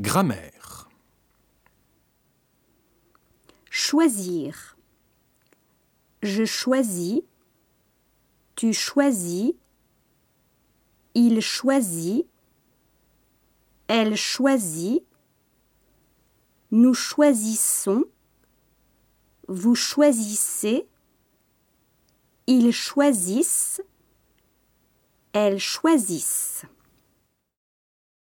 Grammaire. Choisir. Je choisis. Tu choisis. Il choisit. Elle choisit. Nous choisissons. Vous choisissez. Ils choisissent. Elles choisissent.